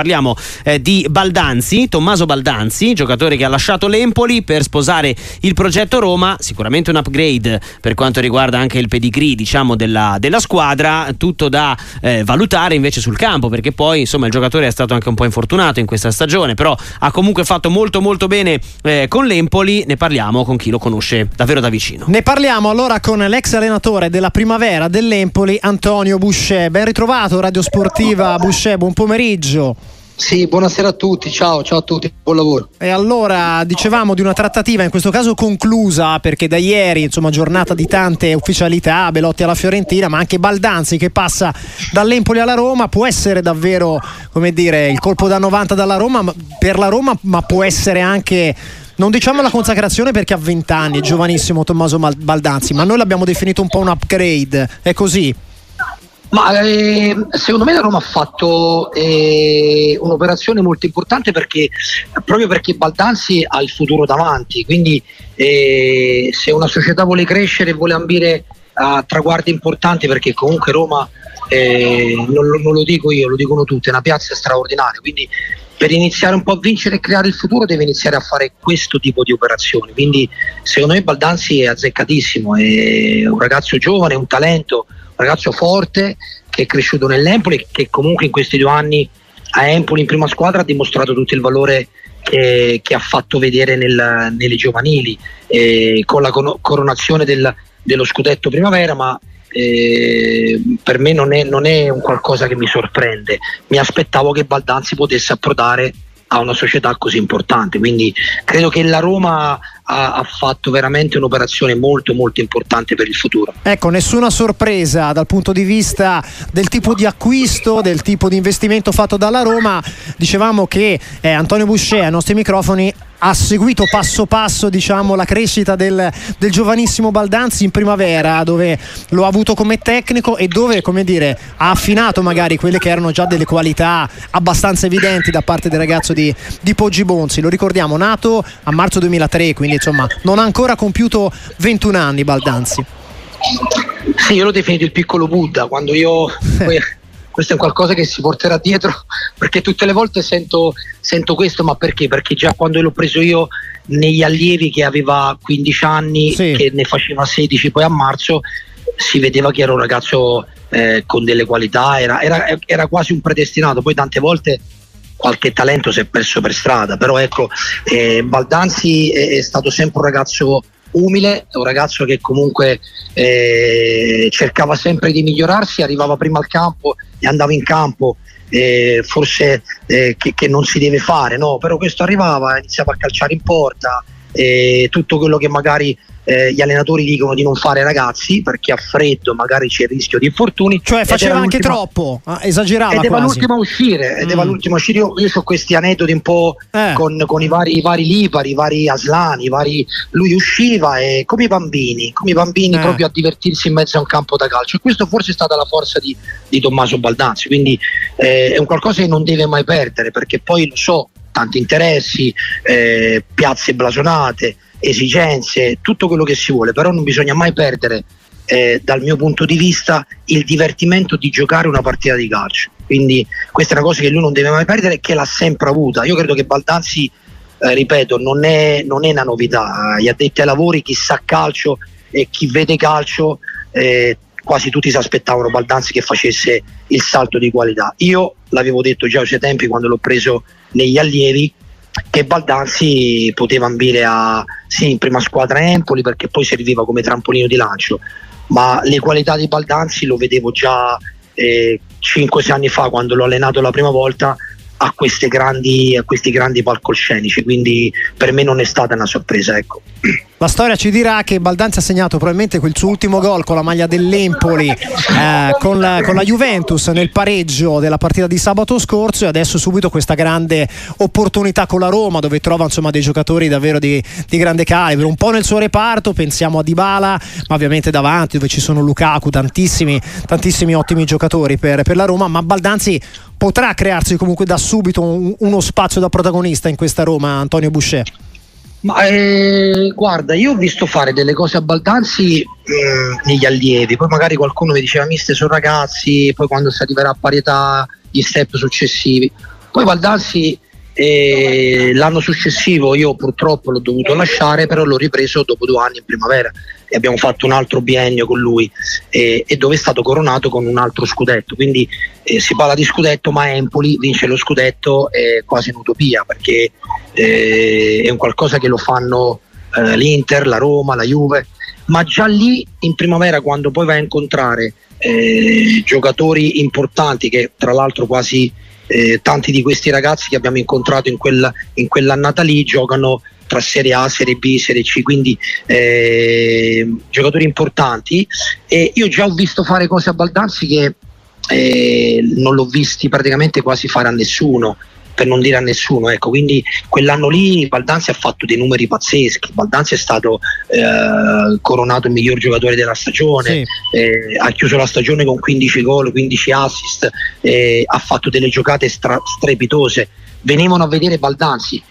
parliamo eh, di Baldanzi, Tommaso Baldanzi, giocatore che ha lasciato l'Empoli per sposare il progetto Roma, sicuramente un upgrade per quanto riguarda anche il pedigree diciamo, della, della squadra, tutto da eh, valutare invece sul campo perché poi insomma il giocatore è stato anche un po' infortunato in questa stagione, però ha comunque fatto molto molto bene eh, con l'Empoli, ne parliamo con chi lo conosce davvero da vicino. Ne parliamo allora con l'ex allenatore della primavera dell'Empoli, Antonio Buscè. Ben ritrovato Radio Sportiva Buscè, buon pomeriggio. Sì, buonasera a tutti, ciao, ciao a tutti, buon lavoro. E allora dicevamo di una trattativa in questo caso conclusa perché da ieri, insomma, giornata di tante ufficialità, Belotti alla Fiorentina, ma anche Baldanzi che passa dall'Empoli alla Roma, può essere davvero, come dire, il colpo da 90 dalla Roma per la Roma, ma può essere anche non diciamo la consacrazione perché ha 20 anni, è giovanissimo Tommaso Baldanzi, ma noi l'abbiamo definito un po' un upgrade, è così. Ma eh, secondo me la Roma ha fatto eh, un'operazione molto importante perché proprio perché Baldanzi ha il futuro davanti, quindi eh, se una società vuole crescere e vuole ambire a traguardi importanti perché comunque Roma eh, non, non, lo dico io, lo dicono tutti, è una piazza straordinaria, quindi per iniziare un po' a vincere e creare il futuro deve iniziare a fare questo tipo di operazioni, quindi secondo me Baldanzi è azzeccatissimo, è un ragazzo giovane, un talento, ragazzo forte che è cresciuto nell'Empoli che comunque in questi due anni a Empoli in prima squadra ha dimostrato tutto il valore che, che ha fatto vedere nel, nelle giovanili eh, con la coronazione del, dello scudetto primavera ma eh, per me non è, non è, un qualcosa che mi sorprende. Mi aspettavo che Baldanzi potesse approdare a una società così importante. Quindi credo che la Roma ha, fatto veramente un'operazione molto molto importante per il futuro. Ecco, nessuna sorpresa dal punto di vista del tipo di acquisto, del tipo di investimento fatto dalla Roma. Dicevamo che eh, Antonio Boucher ai nostri microfoni ha seguito passo passo diciamo, la crescita del, del, giovanissimo Baldanzi in primavera dove lo ha avuto come tecnico e dove come dire, ha affinato magari quelle che erano già delle qualità abbastanza evidenti da parte del ragazzo di, di Poggi Bonzi. Lo ricordiamo nato a marzo 2003 quindi insomma non ha ancora compiuto 21 anni Baldanzi. Sì, io l'ho definito il piccolo Buddha quando io questo è qualcosa che si porterà dietro perché tutte le volte sento, sento questo, ma perché? Perché già quando l'ho preso io negli allievi che aveva 15 anni, sì. che ne faceva 16 poi a marzo, si vedeva che era un ragazzo eh, con delle qualità, era, era, era, quasi un predestinato, poi tante volte qualche talento si è perso per strada, però ecco, eh, Baldanzi è, è stato sempre un ragazzo umile, un ragazzo che comunque eh, cercava sempre di migliorarsi, arrivava prima al campo e andava in campo. Eh, forse eh, che, che, non si deve fare, no? però questo arrivava, iniziava a calciare in porta, tutto quello che magari eh, gli allenatori dicono di non fare ragazzi perché a freddo magari c'è il rischio di infortuni. Cioè faceva anche troppo, ah, esagerava. Ed era l'ultima a uscire, ed mm. l'ultima a uscire. Io, io ho questi aneddoti un po' eh. con, con, i, vari, i vari Lipari, i vari Aslani, i vari... lui usciva e come i bambini, come i bambini eh. proprio a divertirsi in mezzo a un campo da calcio. E questo forse è stata la forza di, di Tommaso Baldanzi, quindi eh, è un qualcosa che non deve mai perdere perché poi lo so, tanti interessi, eh, piazze blasonate esigenze, tutto quello che si vuole, però non bisogna mai perdere eh, dal mio punto di vista il divertimento di giocare una partita di calcio. Quindi questa è una cosa che lui non deve mai perdere e che l'ha sempre avuta. Io credo che Baldanzi, eh, ripeto, non è, non è, una novità. Gli addetti ai lavori, chi sa calcio e chi vede calcio, eh, quasi tutti si aspettavano Baldanzi che facesse il salto di qualità. Io l'avevo detto già ai suoi tempi quando l'ho preso negli allievi che Baldanzi poteva ambire a sì, in prima squadra Empoli perché poi serviva come trampolino di lancio, ma le qualità di Baldanzi lo vedevo già eh, 5-6 anni fa quando l'ho allenato la prima volta a, grandi, a, questi grandi palcoscenici, quindi per me non è stata una sorpresa. Ecco. La storia ci dirà che Baldanza ha segnato probabilmente quel suo ultimo gol con la maglia dell'Empoli eh, con, la, con, la, Juventus nel pareggio della partita di sabato scorso e adesso subito questa grande opportunità con la Roma dove trova insomma, dei giocatori davvero di, di, grande calibro, un po' nel suo reparto, pensiamo a Dybala, ma ovviamente davanti dove ci sono Lukaku, tantissimi, tantissimi ottimi giocatori per, per la Roma, ma Baldanzi potrà crearsi comunque da subito un, uno spazio da protagonista in questa Roma, Antonio Boucher. Ma eh, guarda, io ho visto fare delle cose a Baldanzi eh, negli allievi, poi magari qualcuno mi diceva mister sono ragazzi, poi quando si arriverà a parietà gli step successivi. Poi Baldanzi eh, l'anno successivo io purtroppo l'ho dovuto lasciare, però l'ho ripreso dopo due anni in primavera e abbiamo fatto un altro biennio con lui eh, e dove è stato coronato con un altro scudetto. Quindi eh, si parla di scudetto, ma Empoli vince lo scudetto è quasi un'utopia perché eh, è un qualcosa che lo fanno eh, l'Inter, la Roma, la Juve, ma già lì in primavera quando poi vai a incontrare eh, giocatori importanti che tra l'altro quasi eh, tanti di questi ragazzi che abbiamo incontrato in, quella, in quell'annata lì giocano tra Serie A, Serie B, Serie C, quindi eh, giocatori importanti e io già ho visto fare cose a Baldanzi che eh, non l'ho visti praticamente quasi fare a nessuno per non dire a nessuno. Ecco, quindi quell'anno lì Baldanzi ha fatto dei numeri pazzeschi. Baldanzi è stato eh, coronato il miglior giocatore della stagione, sì. eh, ha chiuso la stagione con 15 gol, 15 assist, eh, ha fatto delle giocate stra- strepitose. Venivano a vedere Baldanzi.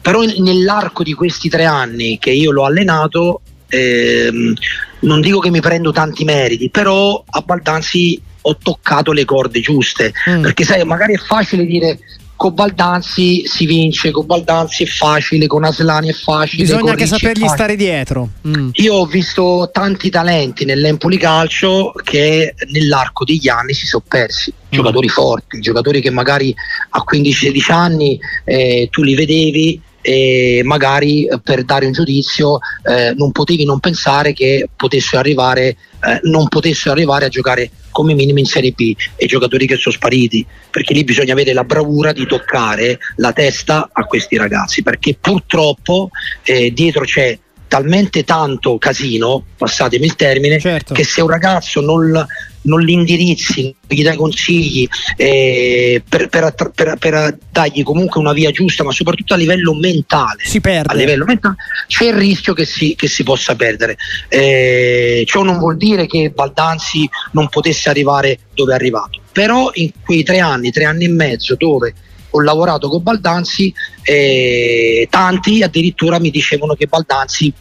Però nell'arco di questi tre anni che io l'ho allenato, ehm, non dico che mi prendo tanti meriti, però a Baldanzi ho toccato le corde giuste. Mm. Perché sai, magari è facile dire con Baldanzi si vince, con Baldanzi è facile, con Aslani è facile. Bisogna anche sapergli stare dietro. Mm. Io ho visto tanti talenti nell'Empoli Calcio che nell'arco degli anni si sono persi. Mm. Giocatori forti, giocatori che magari a 15-16 anni eh, tu li vedevi e magari eh, per dare un giudizio eh, non potevi non pensare che potessero arrivare, eh, non potessero arrivare a giocare come minimo in Serie B e i giocatori che sono spariti, perché lì bisogna avere la bravura di toccare la testa a questi ragazzi, perché purtroppo eh, dietro c'è talmente tanto casino, passatemi il termine, certo. che se un ragazzo non, non li indirizzi, gli dai consigli eh, per, per, per, per, dargli comunque una via giusta, ma soprattutto a livello mentale, si perde. A livello mentale c'è il rischio che si, che si possa perdere. Eh, ciò non vuol dire che Baldanzi non potesse arrivare dove è arrivato, però in quei tre anni, tre anni e mezzo dove ho lavorato con Baldanzi, eh, tanti addirittura mi dicevano che Baldanzi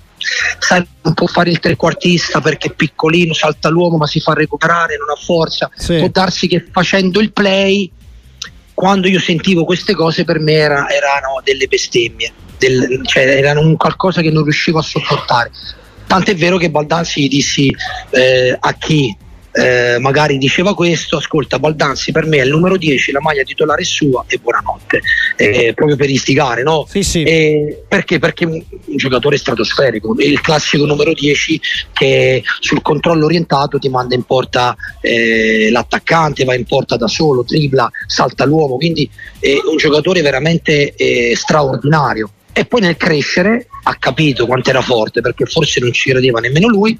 sai, non può fare il trequartista perché è piccolino, salta l'uomo ma si fa recuperare, non ha forza. Sì. Può darsi che facendo il play, quando io sentivo queste cose per me era, erano delle bestemmie, del, cioè erano un qualcosa che non riuscivo a sopportare. Tant'è vero che Baldanzi gli dissi eh, a chi eh, magari diceva questo, ascolta Baldanzi per me è il numero 10, la maglia titolare è sua e buonanotte, eh, proprio per istigare, no? Sì, sì. Eh, perché? Perché un, un, giocatore stratosferico, il classico numero 10 che sul controllo orientato ti manda in porta eh, l'attaccante, va in porta da solo, tripla, salta l'uomo, quindi è un giocatore veramente eh, straordinario. E poi nel crescere ha capito quanto era forte perché forse non ci credeva nemmeno lui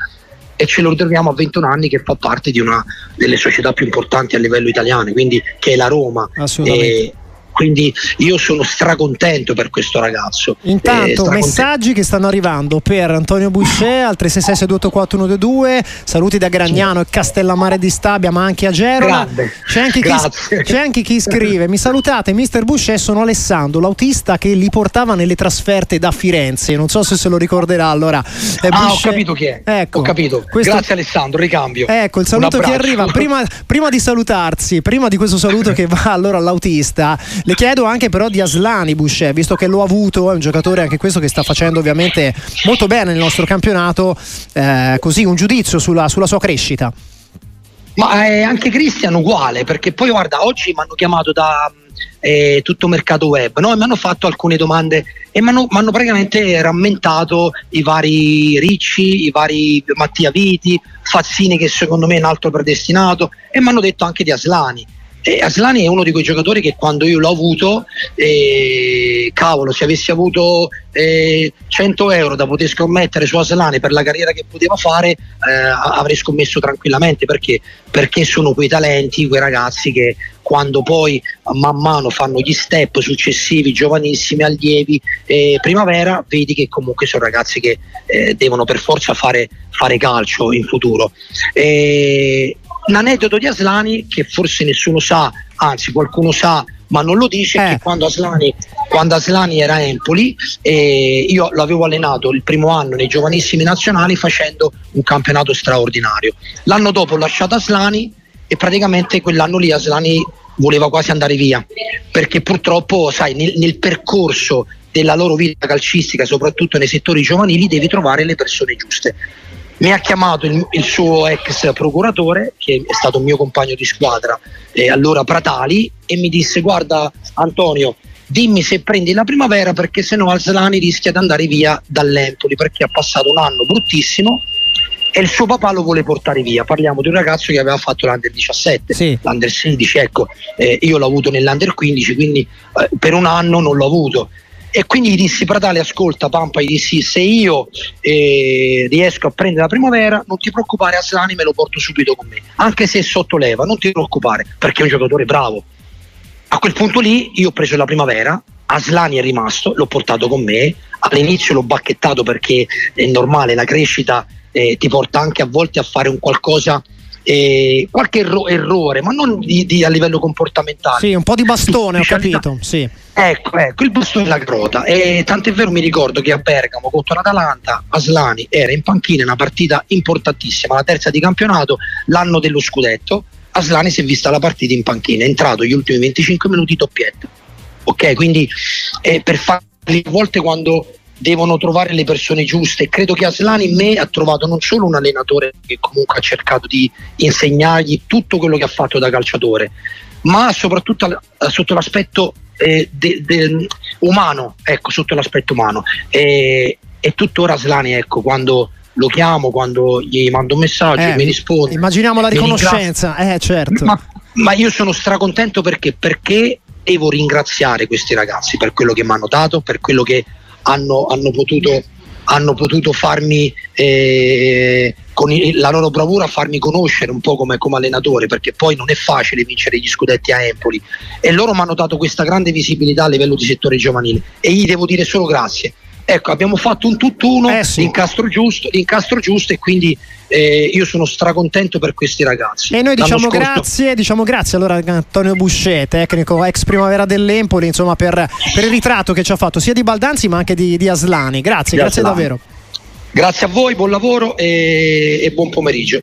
e ce lo ritroviamo a 21 anni che fa parte di una delle società più importanti a livello italiano, quindi che è la Roma. Assolutamente. E, quindi io sono stracontento per questo ragazzo. Intanto eh, messaggi che stanno arrivando per Antonio Boucher al 366 saluti da Gragnano e Castellammare di Stabia ma anche a Gerola. C'è anche, chi, c'è anche, chi, scrive mi salutate mister Boucher sono Alessandro l'autista che li portava nelle trasferte da Firenze non so se se lo ricorderà allora. Eh, ah Boucher, ho capito chi è. Ecco, ho capito. Questo, Grazie Alessandro, ricambio. Ecco il saluto che arriva prima, prima di salutarsi, prima di questo saluto che va allora all'autista le chiedo anche però di Aslani Boucher, visto che l'ho avuto, è un giocatore anche questo che sta facendo ovviamente molto bene nel nostro campionato, eh, così un giudizio sulla, sulla sua crescita. Ma è anche Cristian uguale, perché poi guarda, oggi mi hanno chiamato da eh, tutto mercato web no? e mi hanno fatto alcune domande e mi hanno, praticamente rammentato i vari Ricci, i vari Mattia Viti, Fazzini che secondo me è un altro predestinato e mi hanno detto anche di Aslani e Aslani è uno di quei giocatori che quando io l'ho avuto, eh, cavolo, se avessi avuto eh, 100 euro da poter scommettere su Aslani per la carriera che poteva fare, eh, avrei scommesso tranquillamente perché? perché sono quei talenti, quei ragazzi che quando poi man mano fanno gli step successivi, giovanissimi, allievi, eh, primavera, vedi che comunque sono ragazzi che eh, devono per forza fare, fare calcio in futuro. Eh, l'aneddoto di Aslani che forse nessuno sa, anzi qualcuno sa ma non lo dice, eh. che quando Aslani, quando Aslani era a Empoli eh, io l'avevo allenato il primo anno nei giovanissimi nazionali facendo un campionato straordinario. L'anno dopo ho lasciato Aslani e praticamente quell'anno lì Aslani voleva quasi andare via, perché purtroppo, sai, nel, nel percorso della loro vita calcistica, soprattutto nei settori giovanili, devi trovare le persone giuste. Mi ha chiamato il, il suo ex procuratore, che è stato un mio compagno di squadra, eh, allora Pratali, e mi disse: Guarda, Antonio, dimmi se prendi la primavera perché sennò Alslani rischia di andare via dall'Empoli perché ha passato un anno bruttissimo e il suo papà lo vuole portare via. Parliamo di un ragazzo che aveva fatto l'Under 17, sì. l'Under 16, ecco, eh, io l'ho avuto nell'Under 15, quindi eh, per un anno non l'ho avuto. E quindi gli dissi Pratale, ascolta Pampa, gli dissi se io eh, riesco a prendere la primavera, non ti preoccupare Aslani, me lo porto subito con me, anche se è sotto leva, non ti preoccupare, perché è un giocatore bravo. A quel punto lì io ho preso la primavera, Aslani è rimasto, l'ho portato con me, all'inizio l'ho bacchettato perché è normale, la crescita eh, ti porta anche a volte a fare un qualcosa eh, qualche erro- errore, ma non di, di, a livello comportamentale. Sì, un po' di bastone, ho capito. Sì. Ecco, ecco, il bastone e la grota. E tant'è vero mi ricordo che a Bergamo contro l'Atalanta Aslani era in panchina una partita importantissima, la terza di campionato, l'anno dello scudetto. Aslani si è vista la partita in panchina, è entrato gli ultimi 25 minuti doppietta. Ok, quindi eh, per farli a volte quando devono trovare le persone giuste. Credo che Aslani in me ha trovato non solo un allenatore che comunque ha cercato di insegnargli tutto quello che ha fatto da calciatore, ma soprattutto sotto l'aspetto eh, de, de, umano, ecco, sotto l'aspetto umano. E, e tuttora Aslani, ecco, quando lo chiamo, quando gli mando un messaggio, eh, mi risponde. Immaginiamo la riconoscenza, eh, certo. Ma, ma io sono stracontento perché, perché devo ringraziare questi ragazzi per quello che mi hanno dato, per quello che hanno, hanno potuto hanno potuto farmi eh, con la loro bravura farmi conoscere un po' come, come, allenatore perché poi non è facile vincere gli scudetti a Empoli. E loro mi hanno dato questa grande visibilità a livello di settore giovanile. E gli devo dire solo grazie ecco abbiamo fatto un tutt'uno eh sì. l'incastro, giusto, l'incastro giusto e quindi eh, io sono stracontento per questi ragazzi. E noi diciamo scorso... grazie, diciamo grazie allora a Antonio Buscè, tecnico ex primavera dell'Empoli, insomma, per, per, il ritratto che ci ha fatto sia di Baldanzi ma anche di, di Aslani. Grazie, grazie, grazie davvero. Grazie a voi, buon lavoro e, e buon pomeriggio.